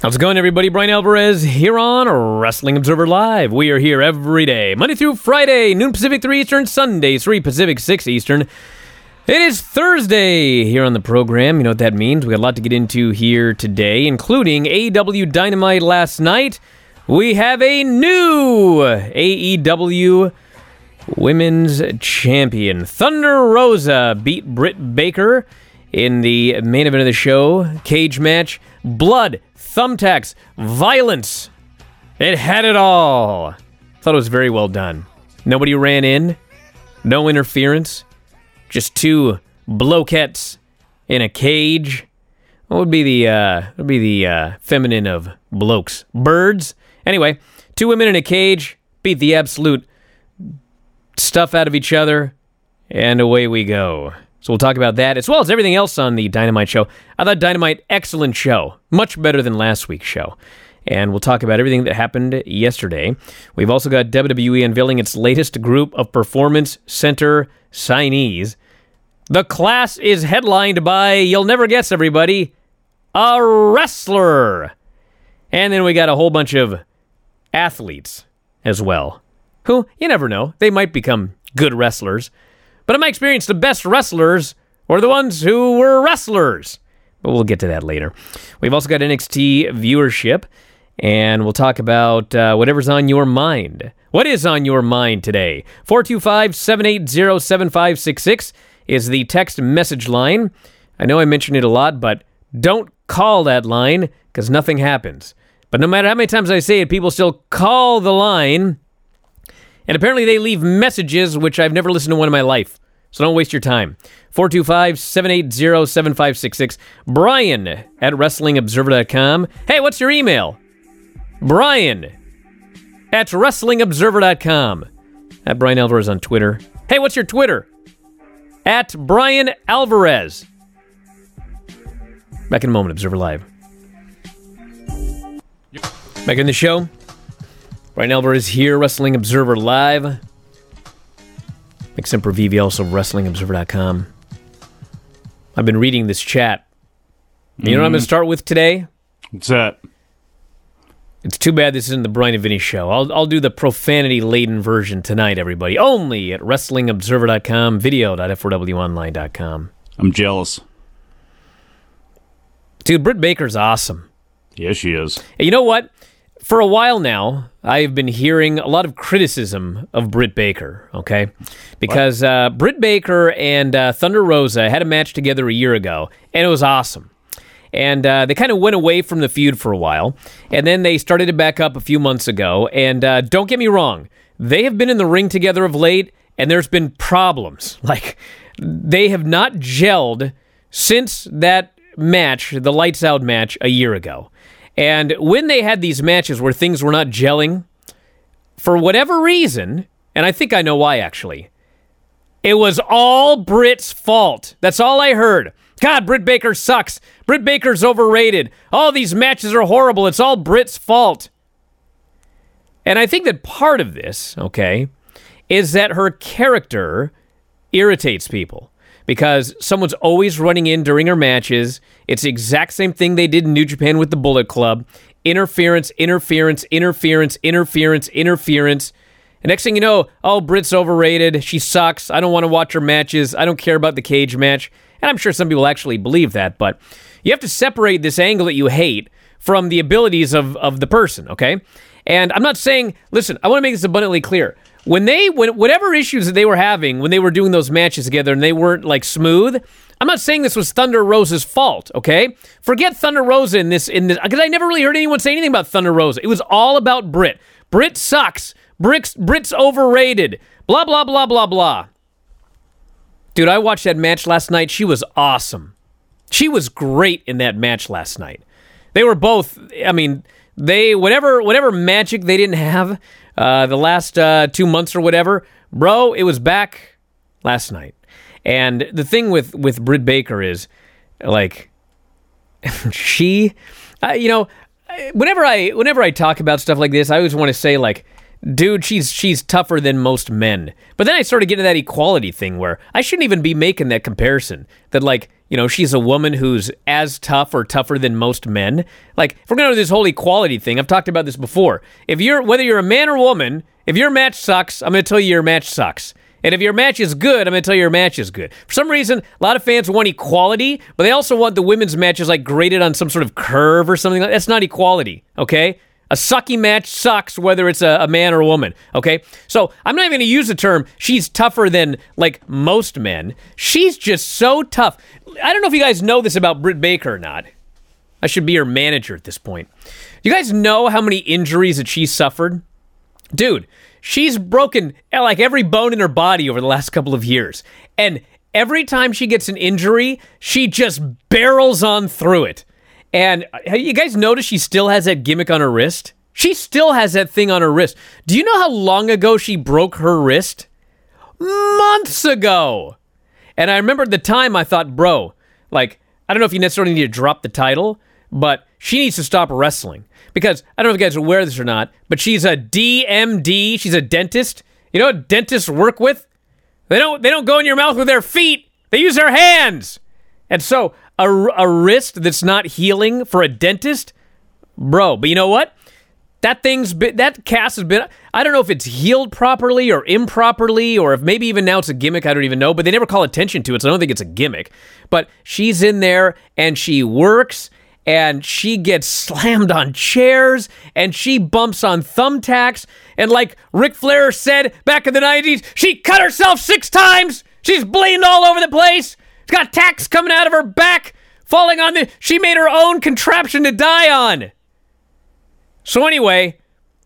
How's it going, everybody? Bryan Alvarez here on Wrestling Observer Live. We are here every day, Monday through Friday, noon Pacific, 3 Eastern, Sunday, 3 Pacific, 6 Eastern. It is Thursday here on the program. You know what that means. We got a lot to get into here today, including AEW Dynamite last night. We have a new AEW Women's Champion. Thunder Rosa beat Britt Baker in the main event of the show. Cage match, blood, thumbtacks, violence. It had it all. Thought it was very well done. Nobody ran in, no interference, just two blokettes in a cage. What would be the uh, would be the uh, feminine of blokes? Birds. Anyway, two women in a cage beat the absolute stuff out of each other, and away we go. So we'll talk about that as well as everything else on the Dynamite show. I thought Dynamite excellent show, much better than last week's show. And we'll talk about everything that happened yesterday. We've also got WWE unveiling its latest group of performance center signees. The class is headlined by, you'll never guess, everybody, a wrestler. And then we got a whole bunch of athletes as well, who you never know, they might become good wrestlers. But in my experience, the best wrestlers were the ones who were wrestlers. But we'll get to that later. We've also got NXT viewership, and we'll talk about uh, whatever's on your mind. What is on your mind today? 425 780 7566 is the text message line. I know I mention it a lot, but don't call that line because nothing happens. But no matter how many times I say it, people still call the line. And apparently they leave messages, which I've never listened to one in my life. So don't waste your time. 425 780 7566. Bryan at WrestlingObserver.com. Hey, what's your email? Bryan at WrestlingObserver.com. At Bryan Alvarez on Twitter. Hey, what's your Twitter? At Bryan Alvarez. Back in a moment, Observer Live. Back in the show. Bryan Alvarez here, Wrestling Observer Live. Mike Sempervive, also WrestlingObserver.com. I've been reading this chat. You know what I'm going to mm-hmm. start with today? What's that? It's too bad this isn't the Bryan and Vinny show. I'll, I'll do the profanity laden version tonight, everybody. Only at WrestlingObserver.com, video.f4wonline.com. I'm jealous. Dude, Britt Baker's awesome. Yeah, she is. And you know what? For a while now, I've been hearing a lot of criticism of Britt Baker, okay? Because uh, Britt Baker and uh, Thunder Rosa had a match together a year ago, and it was awesome. And uh, they kind of went away from the feud for a while, and then they started it back up a few months ago. And uh, don't get me wrong, they have been in the ring together of late, and there's been problems. Like, they have not gelled since that match, the Lights Out match, a year ago. And when they had these matches where things were not gelling, for whatever reason, and I think I know why actually, it was all Britt's fault. That's all I heard. God, Britt Baker sucks. Britt Baker's overrated. All these matches are horrible. It's all Britt's fault. And I think that part of this, okay, is that her character irritates people because someone's always running in during her matches. It's the exact same thing they did in New Japan with the Bullet Club interference, interference, interference, interference, interference. And next thing you know, oh, Britt's overrated. She sucks. I don't want to watch her matches. I don't care about the cage match. And I'm sure some people actually believe that, but you have to separate this angle that you hate from the abilities of, of the person, okay? And I'm not saying, listen, I want to make this abundantly clear. When they, when whatever issues that they were having when they were doing those matches together and they weren't like smooth, I'm not saying this was Thunder Rosa's fault, okay? Forget Thunder Rosa in this, in this, because I never really heard anyone say anything about Thunder Rosa. It was all about Britt. Britt sucks. Britt's, Britt's overrated. Blah, blah, blah, blah, blah. Dude, I watched that match last night. She was awesome. She was great in that match last night. They were both. I mean, they whatever whatever magic they didn't have uh, the last uh, two months or whatever, bro. It was back last night. And the thing with with Britt Baker is, like, she, uh, you know, whenever I whenever I talk about stuff like this, I always want to say like dude, she's she's tougher than most men. But then I started getting that equality thing where I shouldn't even be making that comparison. That like, you know, she's a woman who's as tough or tougher than most men. Like, if we're gonna do this whole equality thing, I've talked about this before. If you're whether you're a man or woman, if your match sucks, I'm gonna tell you your match sucks. And if your match is good, I'm going to tell you your match is good. For some reason, a lot of fans want equality, but they also want the women's matches like graded on some sort of curve or something. That's not equality, okay? A sucky match sucks whether it's a, a man or a woman, okay? So I'm not even going to use the term she's tougher than like most men. She's just so tough. I don't know if you guys know this about Britt Baker or not. I should be her manager at this point. You guys know how many injuries that she suffered? Dude, she's broken eh, like every bone in her body over the last couple of years. And every time she gets an injury, she just barrels on through it. And uh, you guys notice she still has that gimmick on her wrist? She still has that thing on her wrist. Do you know how long ago she broke her wrist? Months ago. And I remember at the time I thought, bro, like, I don't know if you necessarily need to drop the title, but she needs to stop wrestling because I don't know if you guys are aware of this or not, but she's a DMD. She's a dentist. You know what dentists work with? They don't. They don't go in your mouth with their feet. They use their hands. And so a, a wrist that's not healing for a dentist, bro. But you know what? That thing's been, that cast has been. I don't know if it's healed properly or improperly, or if maybe even now it's a gimmick. I don't even know. But they never call attention to it, so I don't think it's a gimmick. But she's in there and she works and she gets slammed on chairs and she bumps on thumbtacks. And like Ric Flair said back in the 90s, she cut herself six times. She's bleeding all over the place. She's got tacks coming out of her back, falling on the. She made her own contraption to die on. So, anyway,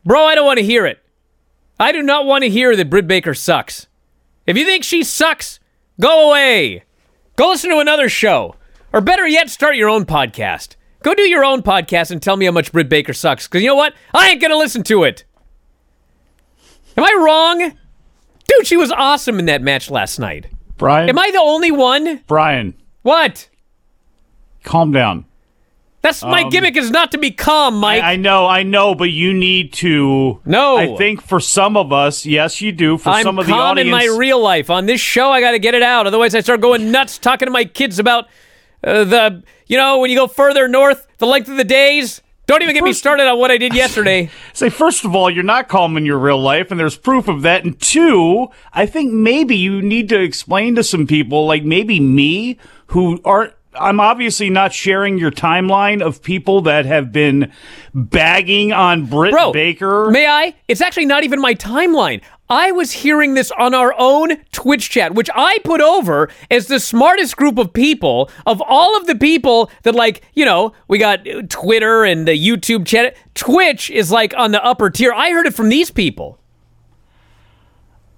bro, I don't want to hear it. I do not want to hear that Britt Baker sucks. If you think she sucks, go away. Go listen to another show. Or better yet, start your own podcast. Go do your own podcast and tell me how much Britt Baker sucks. Because you know what? I ain't going to listen to it. Am I wrong? Dude, she was awesome in that match last night. Bryan. Am I the only one? Bryan, What? calm down. That's my gimmick is not to be calm, Mike. I, I know, I know, but you need to. No. I think for some of us, yes, you do. For I'm some of the audience, in my real life. On this show, I got to get it out. Otherwise, I start going nuts talking to my kids about uh, the, you know, when you go further north, the length of the days. Don't even get me started on what I did yesterday. say first of all, you're not calm in your real life, and there's proof of that. And two, I think maybe you need to explain to some people, like maybe me, who aren't. I'm obviously not sharing your timeline of people that have been bagging on Britt Bro, Baker. May I? It's actually not even my timeline. I was hearing this on our own Twitch chat, which I put over as the smartest group of people of all of the people that, like, you know, we got Twitter and the YouTube chat. Twitch is like on the upper tier. I heard it from these people.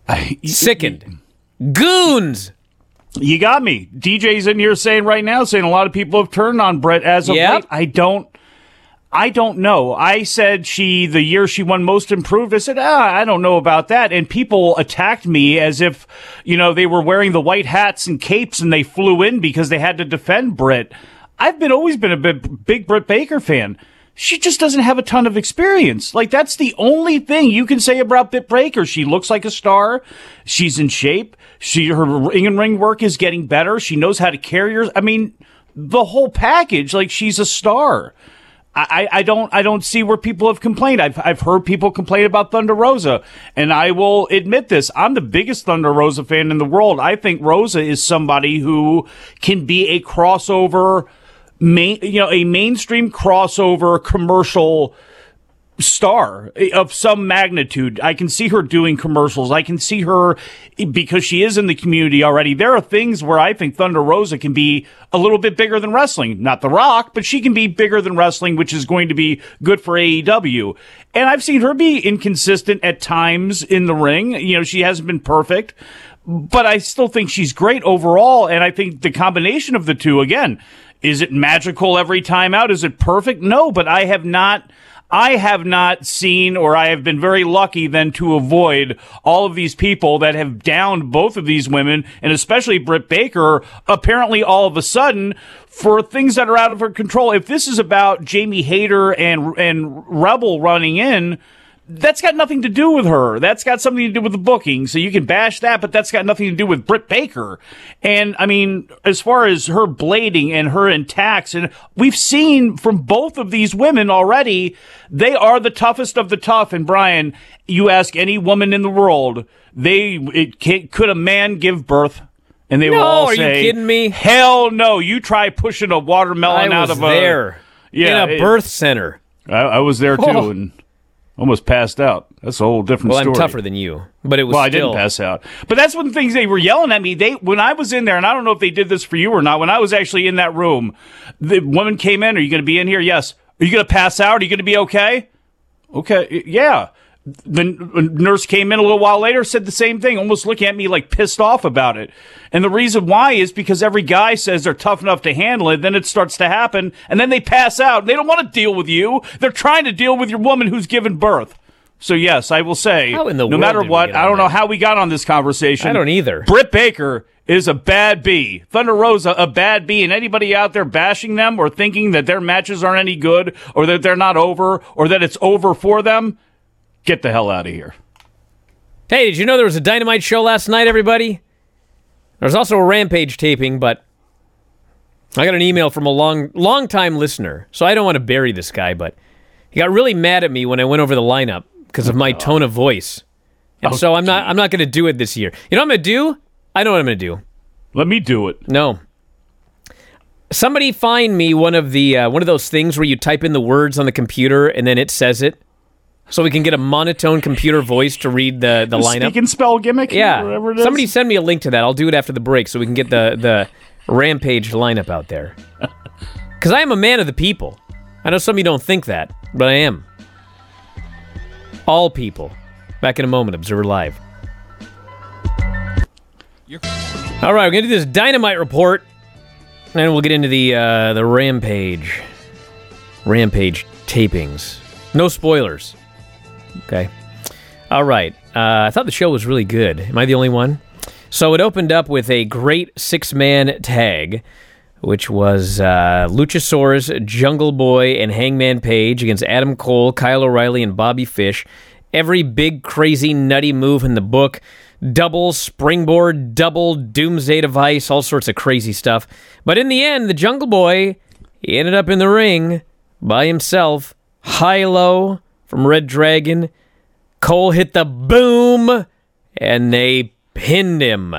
I, Sickened. Goons. You got me. DJ's in here saying right now, saying a lot of people have turned on Brett as of Yep. late. I don't. I don't know. I said she the year she won most improved. I said, ah, I don't know about that. And people attacked me as if, you know, they were wearing the white hats and capes and they flew in because they had to defend Britt. I've been always been a big, big Britt Baker fan. She just doesn't have a ton of experience. Like that's the only thing you can say about Britt Baker. She looks like a star. She's in shape. She her ring and ring work is getting better. She knows how to carry her. I mean, the whole package. Like she's a star. I, I don't I don't see where people have complained. I've I've heard people complain about Thunder Rosa, and I will admit this. I'm the biggest Thunder Rosa fan in the world. I think Rosa is somebody who can be a crossover main you know, a mainstream crossover commercial star of some magnitude. I can see her doing commercials. I can see her because she is in the community already. There are things where I think Thunder Rosa can be a little bit bigger than wrestling. Not The Rock, but she can be bigger than wrestling, which is going to be good for AEW. And I've seen her be inconsistent at times in the ring. You know, she hasn't been perfect, but I still think she's great overall. And I think the combination of the two, again, is it magical every time out? Is it perfect? No, but I have not. I have not seen, or I have been very lucky then to avoid all of these people that have downed both of these women, and especially Britt Baker, apparently all of a sudden for things that are out of her control. If this is about Jamie Hayter and and Rebel running in, that's got nothing to do with her. That's got something to do with the booking. So you can bash that, but that's got nothing to do with Britt Baker. And I mean, as far as her blading and her attacks, and we've seen from both of these women already, they are the toughest of the tough. And Bryan, you ask any woman in the world, they it can, could a man give birth? And they No, will all are you say, kidding me? Hell no! You try pushing a watermelon I out of a there Yeah, in a it- birth center. I, I was there too Oh. and almost passed out. That's a whole different Well, story. I'm tougher than you, but it was Well, I didn't pass out, but that's one of the things they were yelling at me. They when I was in there, and I don't know if they did this for you or not. When I was actually in that room, the woman came in. Are you going to be in here? Yes. Are you going to pass out? Are you going to be okay? Okay. Yeah. The uh, nurse came in a little while later, said the same thing, almost looking at me like pissed off about it. And the reason why is because every guy says they're tough enough to handle it, then it starts to happen, and then they pass out. They don't want to deal with you. They're trying to deal with your woman who's given birth. So yes, I will say, How in the no matter what, I don't know that? how we got on this conversation. I don't either. Britt Baker is a bad bee. Thunder Rosa, a bad bee. And anybody out there bashing them or thinking that their matches aren't any good or that they're not over or that it's over for them, get the hell out of here. Hey, did you know there was a Dynamite show last night, everybody? There was also a Rampage taping, but I got an email from a long, long time listener, so I don't want to bury this guy, but he got really mad at me when I went over the lineup because of my tone of voice, and Oh, so I'm not, I'm not going to do it this year. You know what I'm going to do? I know what I'm going to do. Let me do it. No. Somebody find me one of the uh, one of those things where you type in the words on the computer and then it says it, so we can get a monotone computer voice to read the the lineup. Speak and spell gimmick. Yeah. Whatever it is. Somebody send me a link to that. I'll do it after the break so we can get the the rampage lineup out there. Cuz I am a man of the people. I know some of you don't think that, but I am. All people. Back in a moment, Observer Live. All right, we're going to do this dynamite report and we'll get into the uh, the rampage rampage tapings. No spoilers. Okay. All right. Uh, I thought the show was really good. Am I the only one? So it opened up with a great six man tag, which was uh, Luchasaurus, Jungle Boy, and Hangman Page against Adam Cole, Kyle O'Reilly, and Bobby Fish. Every big, crazy, nutty move in the book. Double springboard, double doomsday device, all sorts of crazy stuff. But in the end, the Jungle Boy, he ended up in the ring by himself. High low from Red Dragon. Cole hit the boom, and they pinned him.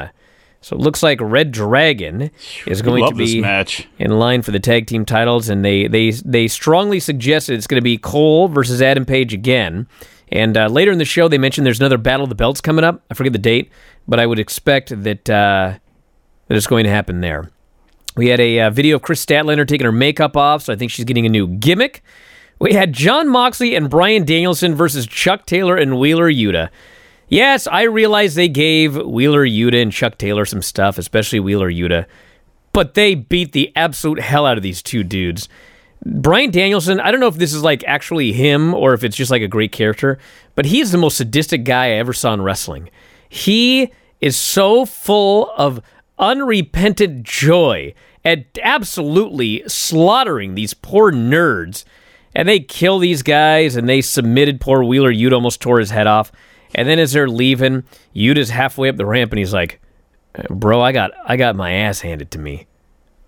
So it looks like Red Dragon is going to be in line for the tag team titles, and they they they strongly suggested it's going to be Cole versus Adam Page again. And uh, later in the show, they mentioned there's another Battle of the Belts coming up. I forget the date, but I would expect that uh, that it's going to happen there. We had a uh, video of Kris Statlander taking her makeup off, so I think she's getting a new gimmick. We had Jon Moxley and Bryan Danielson versus Chuck Taylor and Wheeler Yuta. Yes, I realize they gave Wheeler Yuta and Chuck Taylor some stuff, especially Wheeler Yuta, but they beat the absolute hell out of these two dudes. Bryan Danielson, I don't know if this is like actually him or if it's just like a great character, but he is the most sadistic guy I ever saw in wrestling. He is so full of unrepentant joy at absolutely slaughtering these poor nerds. And they kill these guys and they submitted poor Wheeler. Yuta almost tore his head off. And then as they're leaving, Yuta's halfway up the ramp and he's like, Bro, I got I got my ass handed to me.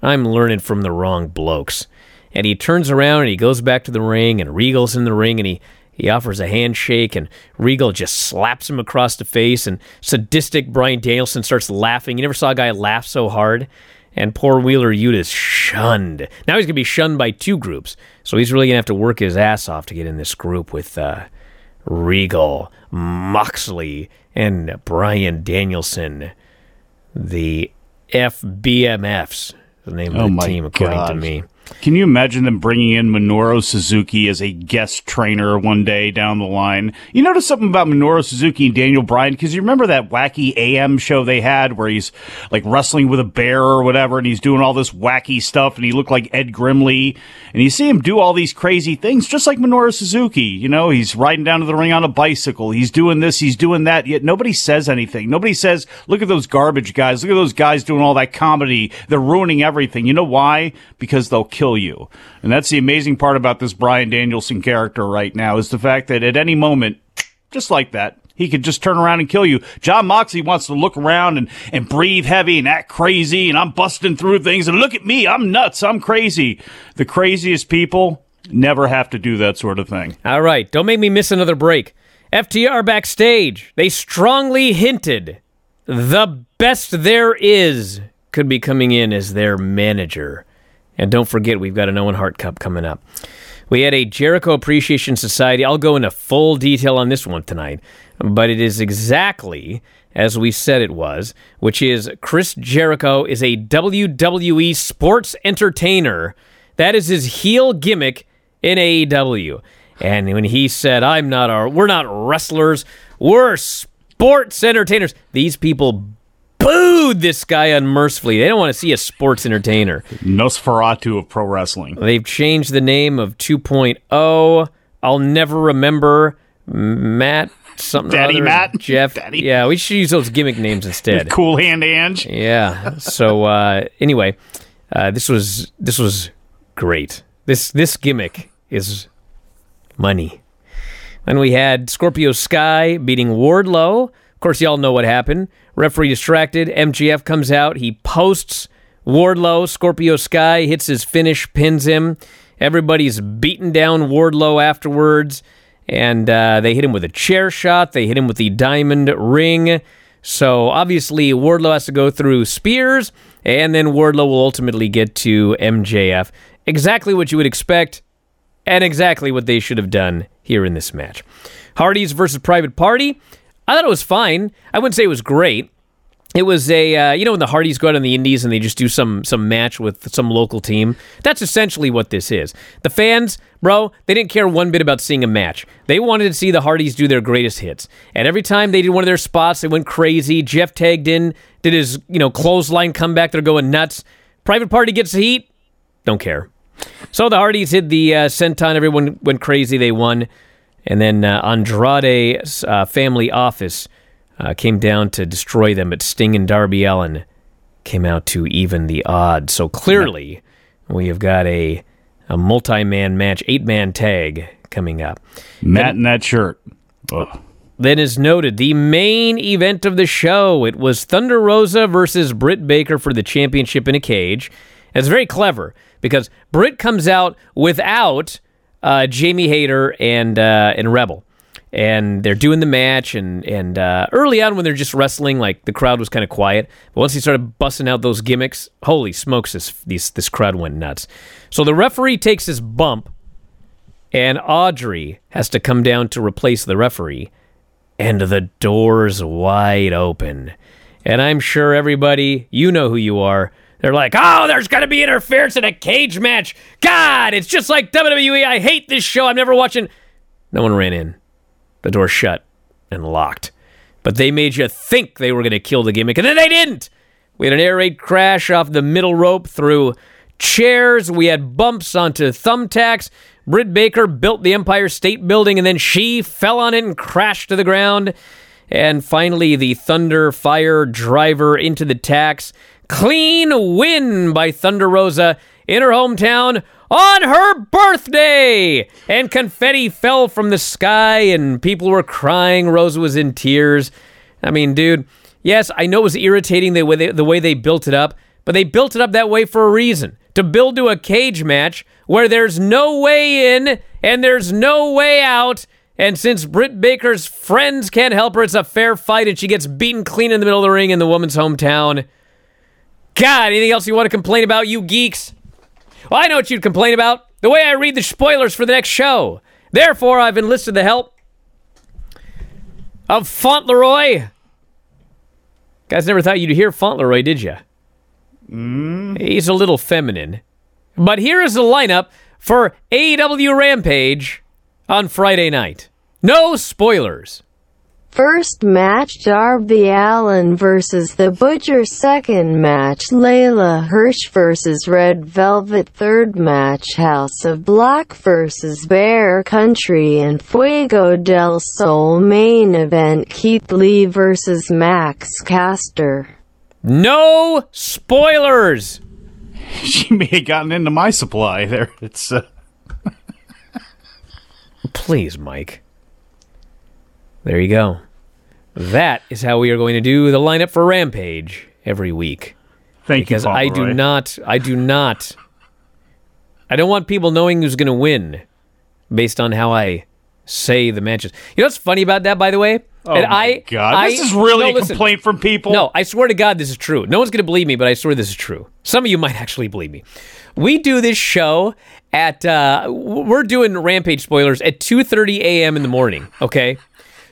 I'm learning from the wrong blokes. And he turns around and he goes back to the ring, and Regal's in the ring, and he, he offers a handshake, and Regal just slaps him across the face, and sadistic Bryan Danielson starts laughing. You never saw a guy laugh so hard. And poor Wheeler Yuta's shunned. Now he's going to be shunned by two groups. So he's really going to have to work his ass off to get in this group with uh, Regal, Moxley, and Bryan Danielson. The FBMFs, the name of Oh the team, according to me. Can you imagine them bringing in Minoru Suzuki as a guest trainer one day down the line? You notice something about Minoru Suzuki and Daniel Bryan because you remember that wacky AM show they had where he's like wrestling with a bear or whatever, and he's doing all this wacky stuff, and he looked like Ed Grimley, and you see him do all these crazy things, just like Minoru Suzuki. You know, he's riding down to the ring on a bicycle, he's doing this, he's doing that, yet nobody says anything. Nobody says, "Look at those garbage guys! Look at those guys doing all that comedy. They're ruining everything." You know why? Because they'll kill you. And that's the amazing part about this Bryan Danielson character right now is the fact that at any moment just like that. He could just turn around and kill you. Jon Moxley wants to look around and, and breathe heavy and act crazy, and I'm busting through things. And look at me, I'm nuts, I'm crazy. The craziest people never have to do that sort of thing. All right, don't make me miss another break. FTR backstage, they strongly hinted the best there is could be coming in as their manager. And don't forget, we've got an Owen Hart Cup coming up. We had a Jericho Appreciation Society. I'll go into full detail on this one tonight, but it is exactly as we said it was, which is Chris Jericho is a WWE sports entertainer. That is his heel gimmick in AEW. And when he said, "I'm not our, we're not wrestlers, we're sports entertainers," these people booed this guy unmercifully. They don't want to see a sports entertainer. Nosferatu of pro wrestling. They've changed the name of 2.0. I'll never remember Matt something. Daddy other, Matt? Jeff. Daddy. Yeah, we should use those gimmick names instead. Cool Hand Ange. Yeah. So uh, anyway, uh, this was this was great. This this gimmick is money. And we had Scorpio Sky beating Wardlow. Of course, y'all know what happened. Referee distracted. MJF comes out. He posts Wardlow. Scorpio Sky hits his finish, pins him. Everybody's beating down Wardlow afterwards. And uh, they hit him with a chair shot. They hit him with the diamond ring. So obviously, Wardlow has to go through Spears. And then Wardlow will ultimately get to MJF. Exactly what you would expect and exactly what they should have done here in this match. Hardys versus Private Party. I thought it was fine. I wouldn't say it was great. It was a uh, you know when the Hardys go out on the Indies and they just do some some match with some local team. That's essentially what this is. The fans, bro, they didn't care one bit about seeing a match. They wanted to see the Hardys do their greatest hits. And every time they did one of their spots, they went crazy. Jeff tagged in, did his you know clothesline comeback. They're going nuts. Private Party gets the heat. Don't care. So the Hardys hit the uh, senton. Everyone went crazy. They won. And then uh, Andrade's uh, family office uh, came down to destroy them, but Sting and Darby Allin came out to even the odds. So clearly, we have got a, a multi man match, eight man tag coming up. Matt in that shirt. Ugh. Then, as noted, the main event of the show it was Thunder Rosa versus Britt Baker for the championship in a cage. It's very clever because Britt comes out without uh, Jamie Hayter and uh, and Rebel, and they're doing the match. And and uh, early on, when they're just wrestling, like the crowd was kind of quiet. But once he started busting out those gimmicks, holy smokes, this these, this crowd went nuts. So the referee takes his bump, and Aubrey has to come down to replace the referee, and the door's wide open. And I'm sure everybody, you know who you are. They're like, oh, there's going to be interference in a cage match. God, it's just like WWE. I hate this show. I'm never watching. No one ran in. The door shut and locked. But they made you think they were going to kill the gimmick, and then they didn't. We had an air raid crash off the middle rope through chairs. We had bumps onto thumbtacks. Britt Baker built the Empire State Building, and then she fell on it and crashed to the ground. And finally, the Thunder Fire driver into the tacks. Clean win by Thunder Rosa in her hometown on her birthday. And confetti fell from the sky and people were crying. Rosa was in tears. I mean, dude, yes, I know it was irritating the way they, the way they built it up, but they built it up that way for a reason. To build to a cage match where there's no way in and there's no way out. And since Britt Baker's friends can't help her, it's a fair fight and she gets beaten clean in the middle of the ring in the woman's hometown. God, anything else you want to complain about, you geeks? Well, I know what you'd complain about. The way I read the spoilers for the next show. Therefore, I've enlisted the help of Fauntleroy. Guys, never thought you'd hear Fauntleroy, did you? Mm. He's a little feminine. But here is the lineup for AEW Rampage on Friday night. No spoilers. First match Darby Allin vs. The Butcher Second match Leyla Hirsch vs. Red Velvet Third match House of Black vs. Bear Country and Fuego del Sol Main event Keith Lee vs. Max Caster No spoilers! She may have gotten into my supply there. It's uh... Please, Mike. There you go. That is how we are going to do the lineup for Rampage every week. Thank Because you, I do not, I do not, I don't want people knowing who's going to win based on how I say the matches. You know what's funny about that, by the way? Oh And my I, God, I- this is really no, a listen. complaint from people. No, I swear to God, this is true. No one's going to believe me, but I swear this is true. Some of you might actually believe me. We do this show at uh, we're doing Rampage spoilers at 2:30 a.m. in the morning. Okay,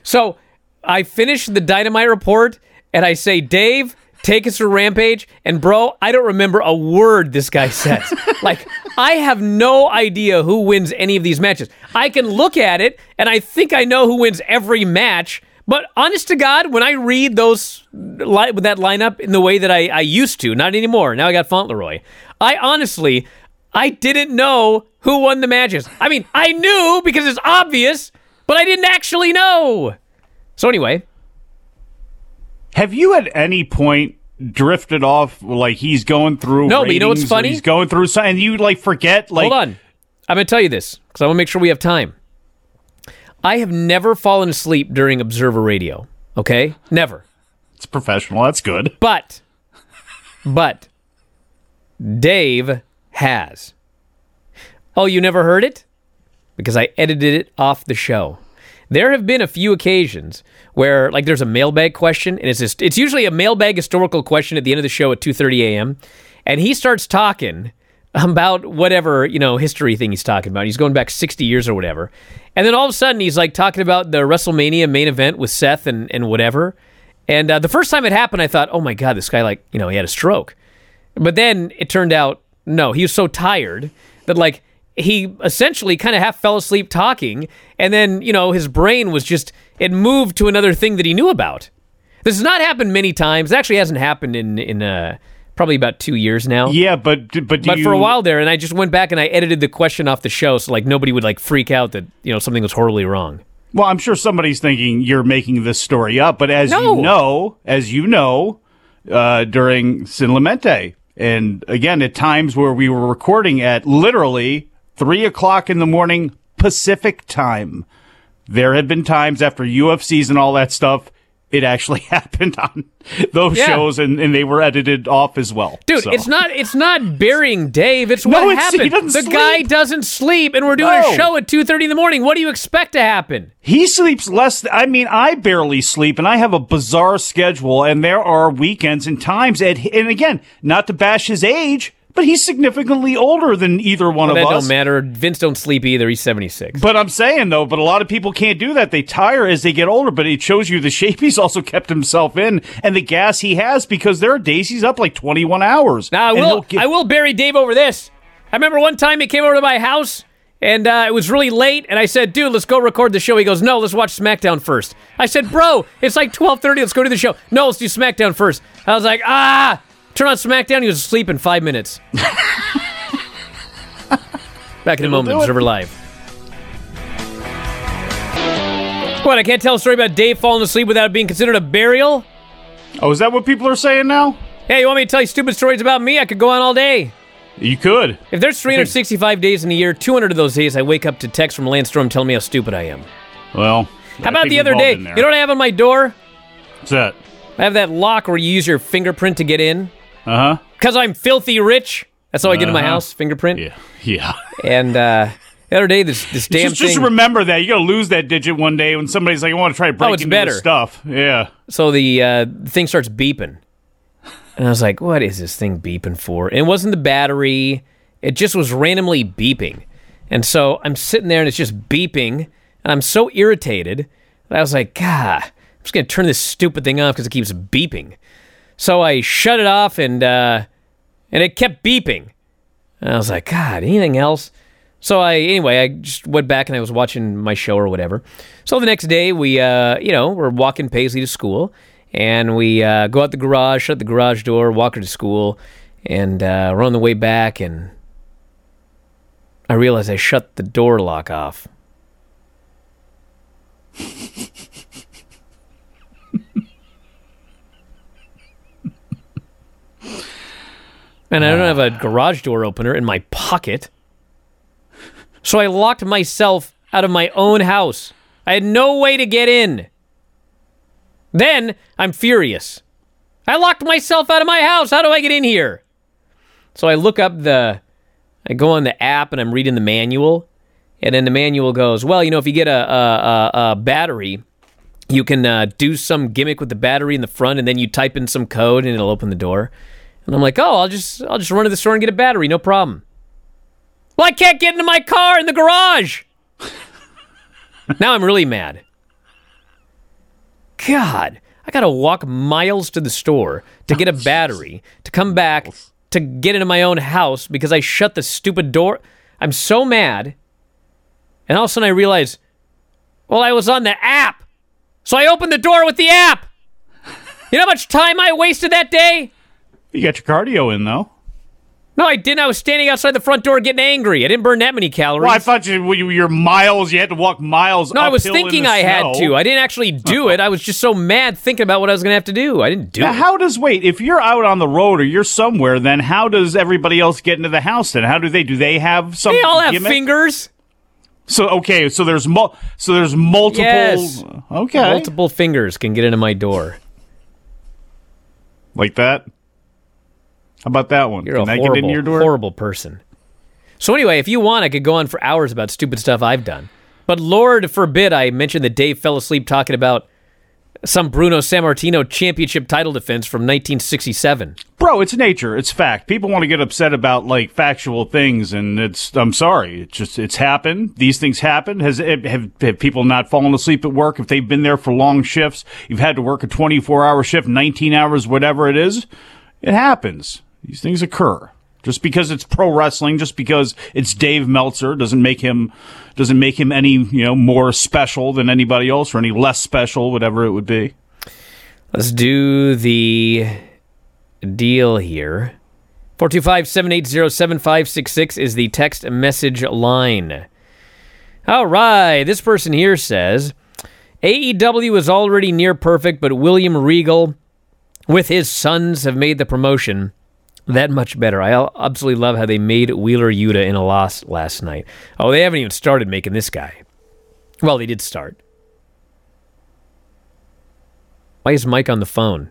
so I finish the Dynamite report and I say, Dave. Take us to Rampage, and bro, I don't remember a word this guy says. like, I have no idea who wins any of these matches. I can look at it, and I think I know who wins every match, but honest to God, when I read those li- with that lineup in the way that I, I used to, not anymore. Now I got Fauntleroy. I honestly, I didn't know who won the matches. I mean, I knew because it's obvious, but I didn't actually know. So anyway, Have you at any point drifted off like he's going through? No, but you know what's funny? He's going through something, and you like forget. Like, hold on. I'm going to tell you this because I want to make sure we have time. I have never fallen asleep during Observer Radio. Okay, never. it's professional. That's good. But, but, Dave has. Oh, you never heard it? Because I edited it off the show. There have been a few occasions where, like, there's a mailbag question, and it's just, it's usually a mailbag historical question at the end of the show at 2:30 a.m. And he starts talking about whatever you know history thing he's talking about. He's going back 60 years or whatever, and then all of a sudden he's like talking about the WrestleMania main event with Seth and and whatever. And uh, the first time it happened, I thought, oh my god, this guy like you know he had a stroke. But then it turned out no, he was so tired that like he essentially kind of half fell asleep talking, and then you know his brain was just it moved to another thing that he knew about. This has not happened many times. It actually hasn't happened in in uh, probably about two years now. Yeah, but but do But you, for a while there, and I just went back and I edited the question off the show, so like nobody would like freak out that you know something was horribly wrong. Well, I'm sure somebody's thinking you're making this story up, but as No. you know, as you know, uh, during Sin Lamente, and again at times where we were recording at literally three o'clock in the morning Pacific time, there have been times after UFCs and all that stuff. It actually happened on those Yeah. shows, and, and they were edited off as well. Dude, So- it's not it's not burying Dave. It's No, what it's- happened. the guy doesn't sleep, and we're doing No. a show at two thirty in the morning. What do you expect to happen? He sleeps less. th- I mean, I barely sleep, and I have a bizarre schedule. And there are weekends and times. At, and again, not to bash his age, but he's significantly older than either one Well, of that us. don't matter. Vince don't sleep either. He's seventy six. But I'm saying though, but a lot of people can't do that. They tire as they get older. But it shows you the shape he's also kept himself in, and the gas he has. Because there are days he's up like 21 hours. Now I will get- I will bury Dave over this. I remember one time he came over to my house and uh, it was really late, and I said, "Dude, let's go record the show." He goes, "No, let's watch SmackDown first. I said, "Bro, it's like twelve thirty. Let's go to the show." No, let's do SmackDown first. I was like, "Ah." Turn on SmackDown. He was asleep in five minutes. Back in a moment. Observer Live. What? I can't tell a story about Dave falling asleep without it being considered a burial. oh, is that what people are saying now? Hey, you want me to tell you stupid stories about me? I could go on all day. You could. If there's 365 days in a year, 200 of those days I wake up to text from Landstorm telling me how stupid I am. Well, How about the other day? You know what I have on my door? What's that? I have that lock where you use your fingerprint to get in. Uh huh. Because I'm filthy rich. That's how I get in my Uh-huh. house, fingerprint. Yeah. Yeah. And uh, the other day, this, this damn just, just remember that you're gonna lose that digit one day when somebody's like, "I want to try to break Oh, it's into better. his stuff." Yeah, so the uh, thing starts beeping. And I was like, what is this thing beeping for? And it wasn't the battery, it just was randomly beeping. And so I'm sitting there and it's just beeping. And I'm so irritated that I was like, God, I'm just going to turn this stupid thing off because it keeps beeping. So I shut it off and, uh, and it kept beeping. And I was like, God, anything else? So I anyway, I just went back and I was watching my show or whatever. So the next day we uh, you know, we're walking Paisley to school and we uh, go out the garage, shut the garage door, walk her to school, and uh, we're on the way back and I realize I shut the door lock off. and I don't have a garage door opener in my pocket. So I locked myself out of my own house. I had no way to get in. Then I'm furious. I locked myself out of my house. How do I get in here? So I look up the, I go on the app and I'm reading the manual. And then the manual goes, well, you know, if you get a, a, a, a battery, you can uh, do some gimmick with the battery in the front, and then you type in some code, and it'll open the door. And I'm like, oh, I'll just I'll just run to the store and get a battery, no problem. Well, I can't get into my car in the garage. now I'm really mad. God, I gotta walk miles to the store to get a battery to come back to get into my own house because I shut the stupid door. I'm so mad. And all of a sudden I realize, well, I was on the app. So I opened the door with the app. You know how much time I wasted that day? You got your cardio in though. No, I didn't. I was standing outside the front door getting angry. I didn't burn that many calories. Well, I thought you, you your miles. You had to walk miles. no, I was thinking I had to. I didn't actually do it. I was just so mad thinking about what I was going to have to do. I didn't do Now, it. how does wait if you're out on the road or you're somewhere? Then how does everybody else get into the house? Then how do they do? They have some. They all have gimmick? fingers. So okay, so there's mul- so there's multiple. Yes. Okay, Multiple fingers can get into my door. like that. How about that one? You're Can a I horrible, get in your door? horrible person. So anyway, if you want, I could go on for hours about stupid stuff I've done. But Lord forbid I mention that Dave fell asleep talking about some Bruno Sammartino championship title defense from 1967. Bro, it's nature. It's fact. People want to get upset about like factual things, and it's. I'm sorry. It's just it's happened. These things happen. Has have, have people not fallen asleep at work if they've been there for long shifts? You've had to work a 24 hour shift, 19 hours, whatever it is. It happens. These things occur. Just because it's pro wrestling, just because it's Dave Meltzer, doesn't make him doesn't make him any you know more special than anybody else or any less special, whatever it would be. Let's do the deal here. 425-780-7566 is the text message line. All right, this person here says AEW is already near perfect, but William Regal with his sons have made the promotion that much better. I absolutely love how they made Wheeler Yuta in a loss last night. Oh, they haven't even started making this guy. Well, they did start. Why is Mike on the phone?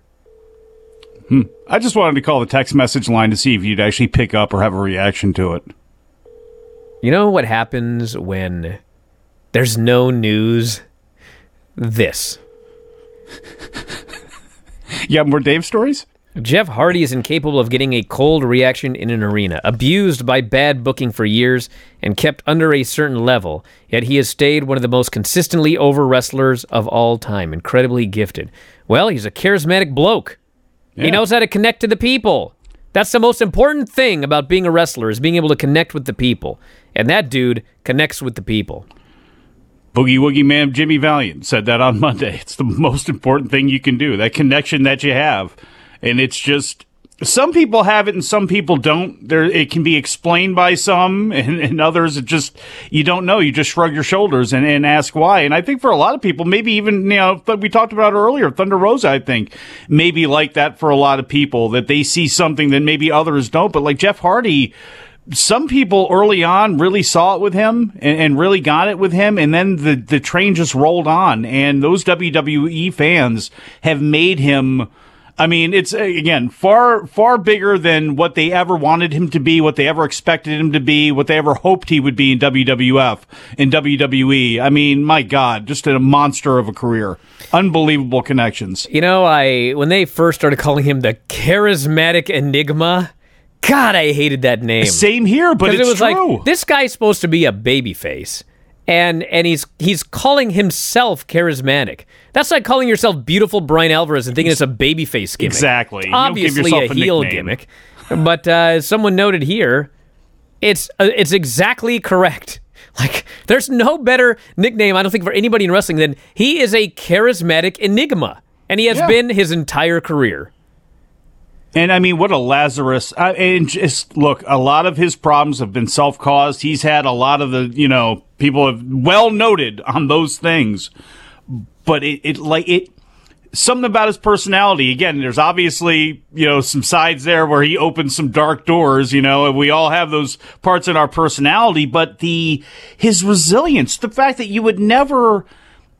Hmm. I just wanted to call the text message line to see if you'd actually pick up or have a reaction to it. You know what happens when there's no news? This. You have more Dave stories? Jeff Hardy is incapable of getting a cold reaction in an arena, abused by bad booking for years and kept under a certain level, yet he has stayed one of the most consistently over wrestlers of all time, incredibly gifted. Well, he's a charismatic bloke. He knows how to connect to the people. That's the most important thing about being a wrestler is being able to connect with the people. And that dude connects with the people. Boogie Woogie Man Jimmy Valiant said that on Monday. It's the most important thing you can do, that connection that you have. And it's just some people have it and some people don't. There it can be explained by some and, and others it just you don't know. You just shrug your shoulders and, and ask why. And I think for a lot of people, maybe even you know, but we talked about earlier, Thunder Rosa, I think, maybe like that for a lot of people, that they see something that maybe others don't. But like Jeff Hardy, some people early on really saw it with him and, and really got it with him, and then the the train just rolled on. And those WWE fans have made him. I mean, it's uh, again far far bigger than what they ever wanted him to be, what they ever expected him to be, what they ever hoped he would be in WWF in WWE. I mean, my God, just a monster of a career, unbelievable connections. You know, I when they first started calling him the charismatic enigma, God, I hated that name. Same here, but it was true. like this guy's supposed to be a babyface, and and he's he's calling himself charismatic. That's like calling yourself beautiful Bryan Alvarez and thinking it's a babyface gimmick. Exactly. It's You don't give obviously a a heel nickname. gimmick, but uh, as someone noted here, it's uh, it's exactly correct. Like, there's no better nickname I don't think for anybody in wrestling than he is a charismatic enigma, and he has Yeah. been his entire career. And I mean, what a Lazarus! I, and just look, a lot of his problems have been self-caused. He's had a lot of the, you know, people have well noted on those things. But it, it like it, something about his personality. Again, there's obviously you know some sides there where he opens some dark doors. You know, and we all have those parts in our personality. But the his resilience, the fact that you would never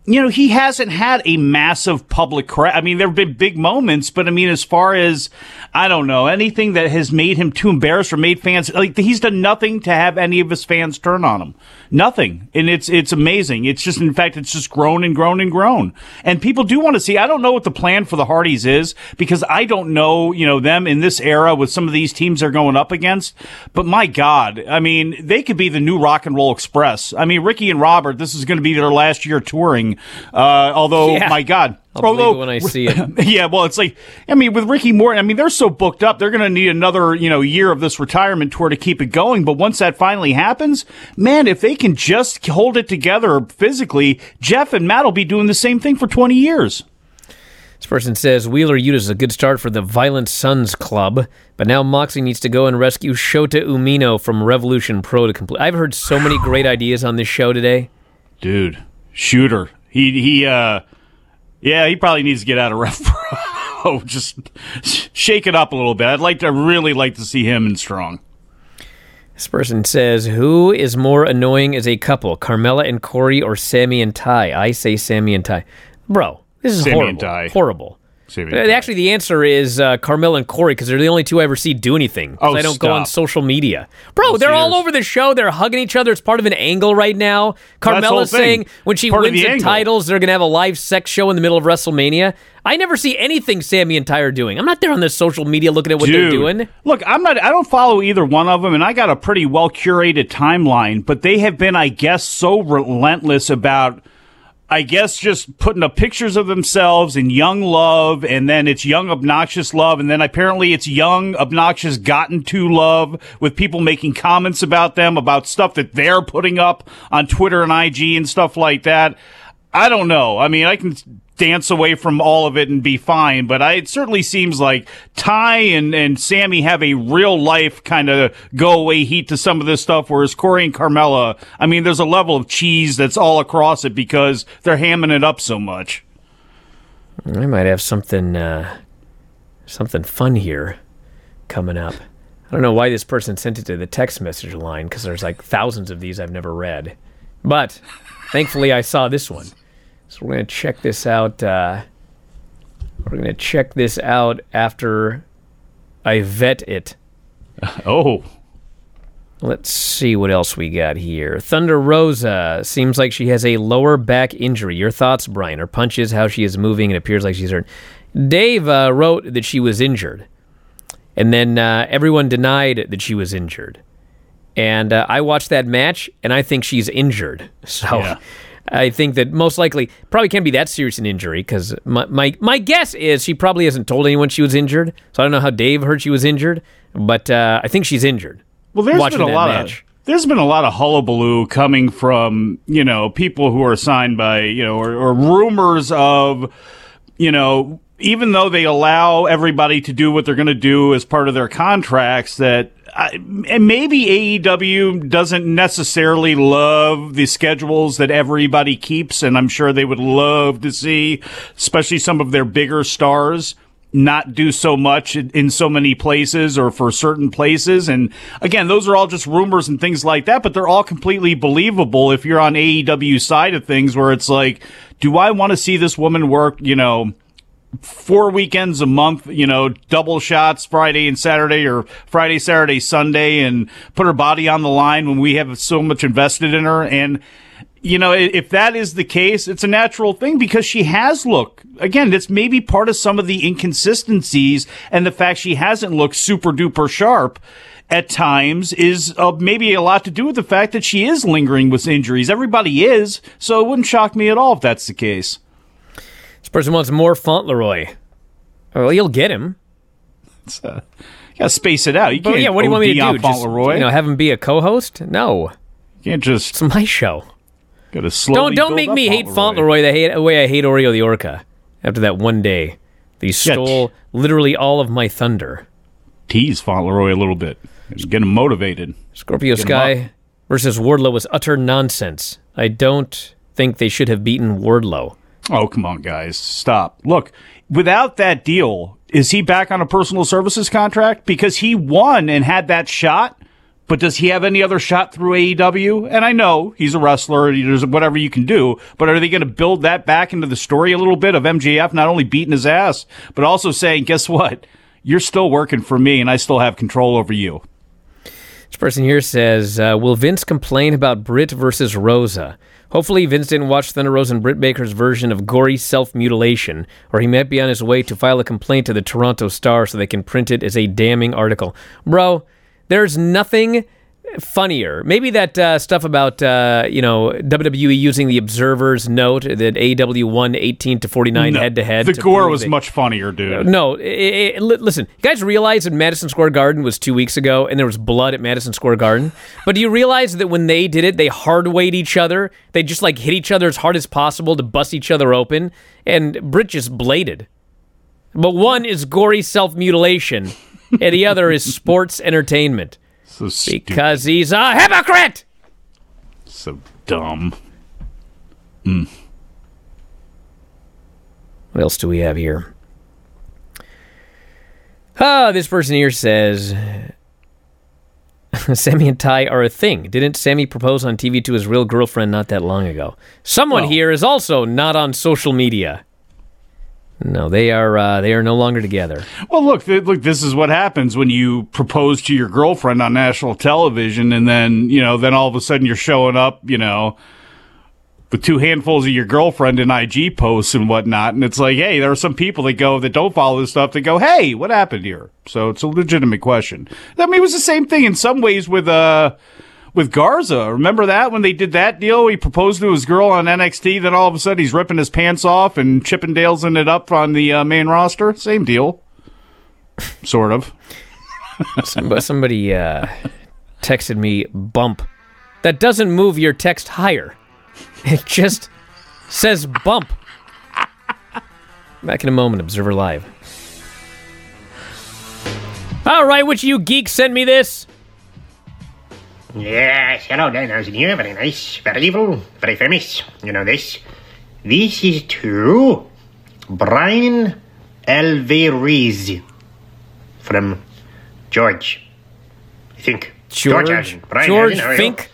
you know, he hasn't had a massive public cra I mean, there have been big moments, but I mean, as far as, I don't know, anything that has made him too embarrassed or made fans, like, he's done nothing to have any of his fans turn on him. Nothing. And it's, it's amazing. It's just, in fact, it's just grown and grown and grown. And people do want to see, I don't know what the plan for the Hardys is because I don't know, you know, them in this era with some of these teams they're going up against. But my God, I mean, they could be the new rock and roll express. I mean, Ricky and Robert, this is going to be their last year touring. Uh, although, Yeah. my God. I'll although, believe it when I see it. yeah, well, it's like I mean, with Ricky Morton, I mean, they're so booked up, they're going to need another you know year of this retirement tour to keep it going. But once that finally happens, man, if they can just hold it together physically, Jeff and Matt will be doing the same thing for twenty years. This person says Wheeler Yuta is a good start for the Violent Sons Club, but now Moxley needs to go and rescue Shota Umino from Revolution Pro to complete. I've heard so many great ideas on this show today. Dude, Shota, he he, uh, yeah, he probably needs to get out of Rev Pro. just shake it up a little bit. I'd like to really like to see him and strong. This person says, "Who is more annoying as a couple, Carmella and Corey, or Sammy and Ty?" I say Sammy and Ty. Bro, this is Sammy horrible. and Ty. Horrible. Actually, the answer is uh, Carmella and Corey because they're the only two I ever see do anything. Oh, I don't go on social media. Bro, they're all over the show. They're hugging each other. It's part of an angle right now. That's the whole Carmella's saying when she Part wins the the, titles, they're going to have a live sex show in the middle of WrestleMania. I never see anything Sammy and Ty are doing. I'm not there on the social media looking at what they're doing. Look, I'm not. I don't follow either one of them, and I got a pretty well curated timeline. But they have been, I guess, so relentless about. I guess just putting up pictures of themselves in young love, and then it's young obnoxious love, and then apparently it's young obnoxious gotten to love with people making comments about them about stuff that they're putting up on Twitter and IG and stuff like that. I don't know. I mean, I can dance away from all of it and be fine, but I, it certainly seems like Ty and, and Sammy have a real life kind of go away heat to some of this stuff, whereas Corey and Carmella, I mean, there's a level of cheese that's all across it because they're hamming it up so much. I might have something, uh, something fun here coming up. I don't know why this person sent it to the text message line because there's like thousands of these I've never read, but thankfully I saw this one. So we're gonna check this out. Uh, we're gonna check this out after I vet it. Oh, Let's see what else we got here. Thunder Rosa seems like she has a lower back injury. Your thoughts, Bryan? Her punches, how she is moving, it appears like she's hurt. Dave uh, wrote that she was injured, and then uh, everyone denied that she was injured. And uh, I watched that match, and I think she's injured. So Yeah. I think that most likely probably can't be that serious an injury because my, my my guess is she probably hasn't told anyone she was injured. So I don't know how Dave heard she was injured, but uh, I think she's injured. well, there's been a lot match. of. There's been a lot of hullabaloo coming from, you know, people who are signed by, you know, or, or rumors of, you know, even though they allow everybody to do what they're going to do as part of their contracts, that I, and maybe AEW doesn't necessarily love the schedules that everybody keeps, and I'm sure they would love to see, especially some of their bigger stars not do so much in, in so many places or for certain places. And again, those are all just rumors and things like that, but they're all completely believable if you're on AEW side of things where it's like, do I want to see this woman work, you know, four weekends a month, you know, double shots Friday and Saturday or Friday, Saturday, Sunday and put her body on the line when we have so much invested in her. And, you know, if that is the case, it's a natural thing because she has looked, again, that's maybe part of some of the inconsistencies and the fact she hasn't looked super duper sharp at times is uh, maybe a lot to do with the fact that she is lingering with injuries. Everybody is. So it wouldn't shock me at all if that's the case. This person wants more Fauntleroy. Well, you'll get him. It's, uh, you gotta space it out. You But can't yeah, what do you want me to do? on Just, Fauntleroy. you know, have him be a co-host? No, you can't just it's my show. gotta slowly Don't don't make me hate Fauntleroy. Fauntleroy the, hate, the way I hate Oreo the Orca. After that one day, they stole literally all of my thunder. Tease Fauntleroy a little bit. Just Get him motivated. Scorpio him Sky versus Wardlow was utter nonsense. I don't think they should have beaten Wardlow. Oh, come on, guys. Stop. Look, without that deal, is he back on a personal services contract? Because he won and had that shot But does he have any other shot through AEW? And I know he's a wrestler, there's whatever you can do, but are they going to build that back into the story a little bit of MJF not only beating his ass, but also saying, guess what? You're still working for me and I still have control over you. This person here says, uh, Will Vince complain about Britt versus Rosa? Hopefully, Vince didn't watch Thunder Rosa and Britt Baker's version of gory self mutilation, or he might be on his way to file a complaint to the Toronto Star so they can print it as a damning article. Bro, there's nothing funnier. Maybe that uh, stuff about uh, you know WWE using the Observer's note that AEW won 18 to 49 head to head. The gore was much funnier, dude. No, it, it, listen, you guys realize that Madison Square Garden was two weeks ago, and there was blood at Madison Square Garden. But do you realize that when they did it, they hardwayed each other. They just like hit each other as hard as possible to bust each other open, and Britt just bladed. But one is gory self mutilation, and the other is sports entertainment. So because he's a hypocrite. So dumb. Mm. What else do we have here? Ah, oh, this person here says Sammy and Ty are a thing. Didn't Sammy propose on TV to his real girlfriend not that long ago? Someone well, here is also not on social media. No, they are uh, they are no longer together. Well, look, th- look. This is what happens when you propose to your girlfriend on national television, and then you know, then all of a sudden you're showing up, you know, with two handfuls of your girlfriend in IG posts and whatnot, and it's like, hey, there are some people that go that don't follow this stuff that go, hey, what happened here? So it's a legitimate question. I mean, it was the same thing in some ways with uh with Garza. Remember that when they did that deal? He proposed to his girl on NXT. Then all of a sudden he's ripping his pants off and Chippendales it up on the uh, main roster. Same deal, sort of. Somebody uh, texted me bump. That doesn't move your text higher. It just says bump. Back in a moment, Observer Live. All right, which you geeks send me this? Yes, hello, Danhausen here. Very nice, very evil, very famous. You know this. This is to Bryan Alvarez from George. I think. George. George, Brian George Fink.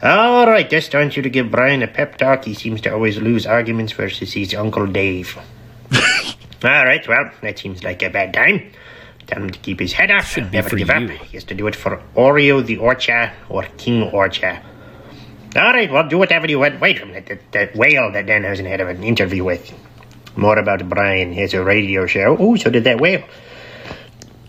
All right, just want you to give Bryan a pep talk. He seems to always lose arguments versus his Uncle Dave. All right, well, that seems like a bad time. Tell him to keep his head up Should never give you. up. He has to do it for Oreo the Orca or King Orca. All right, well, do whatever you want. Wait a minute. That, that whale that Dan Danhausen had an interview with. More about Bryan. He has a radio show. Oh, so did that whale.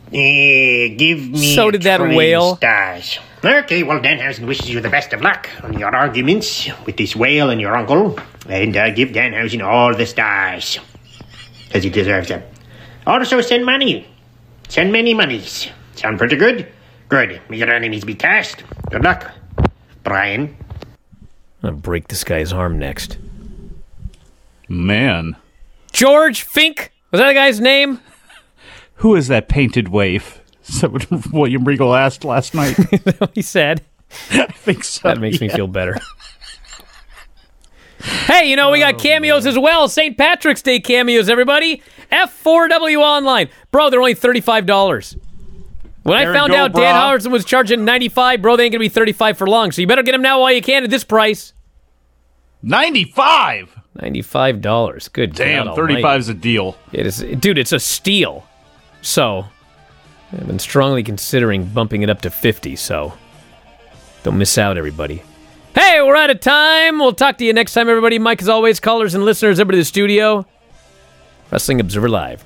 Uh, give me so did that whale. Stars. Okay, well, Danhausen wishes you the best of luck on your arguments with this whale and your uncle. And uh, give Danhausen all the stars. Because he deserves them. Also, send money Send many monies. Sound pretty good? Good. May your enemies be cast. Good luck. Bryan. I'm gonna break this guy's arm next. Man. George Fink? Was that the guy's name? Who is that painted waif? Is that what William Regal asked last night? he said. I think so. That makes yeah. me feel better. hey, you know, we got oh, cameos as well. St. Patrick's Day cameos, everybody. F4W Online. Bro, they're only $35. When I found go, out Danhausen was charging 95 bro, they ain't going to be 35 for long. So you better get them now while you can at this price. 95 $95. Good Damn, 35 is a deal. It is dude, it's a steal. So, I've been strongly considering bumping it up to 50, so don't miss out everybody. Hey, we're out of time. We'll talk to you next time, everybody. Mike, as always, callers and listeners, over to the studio. Wrestling Observer Live.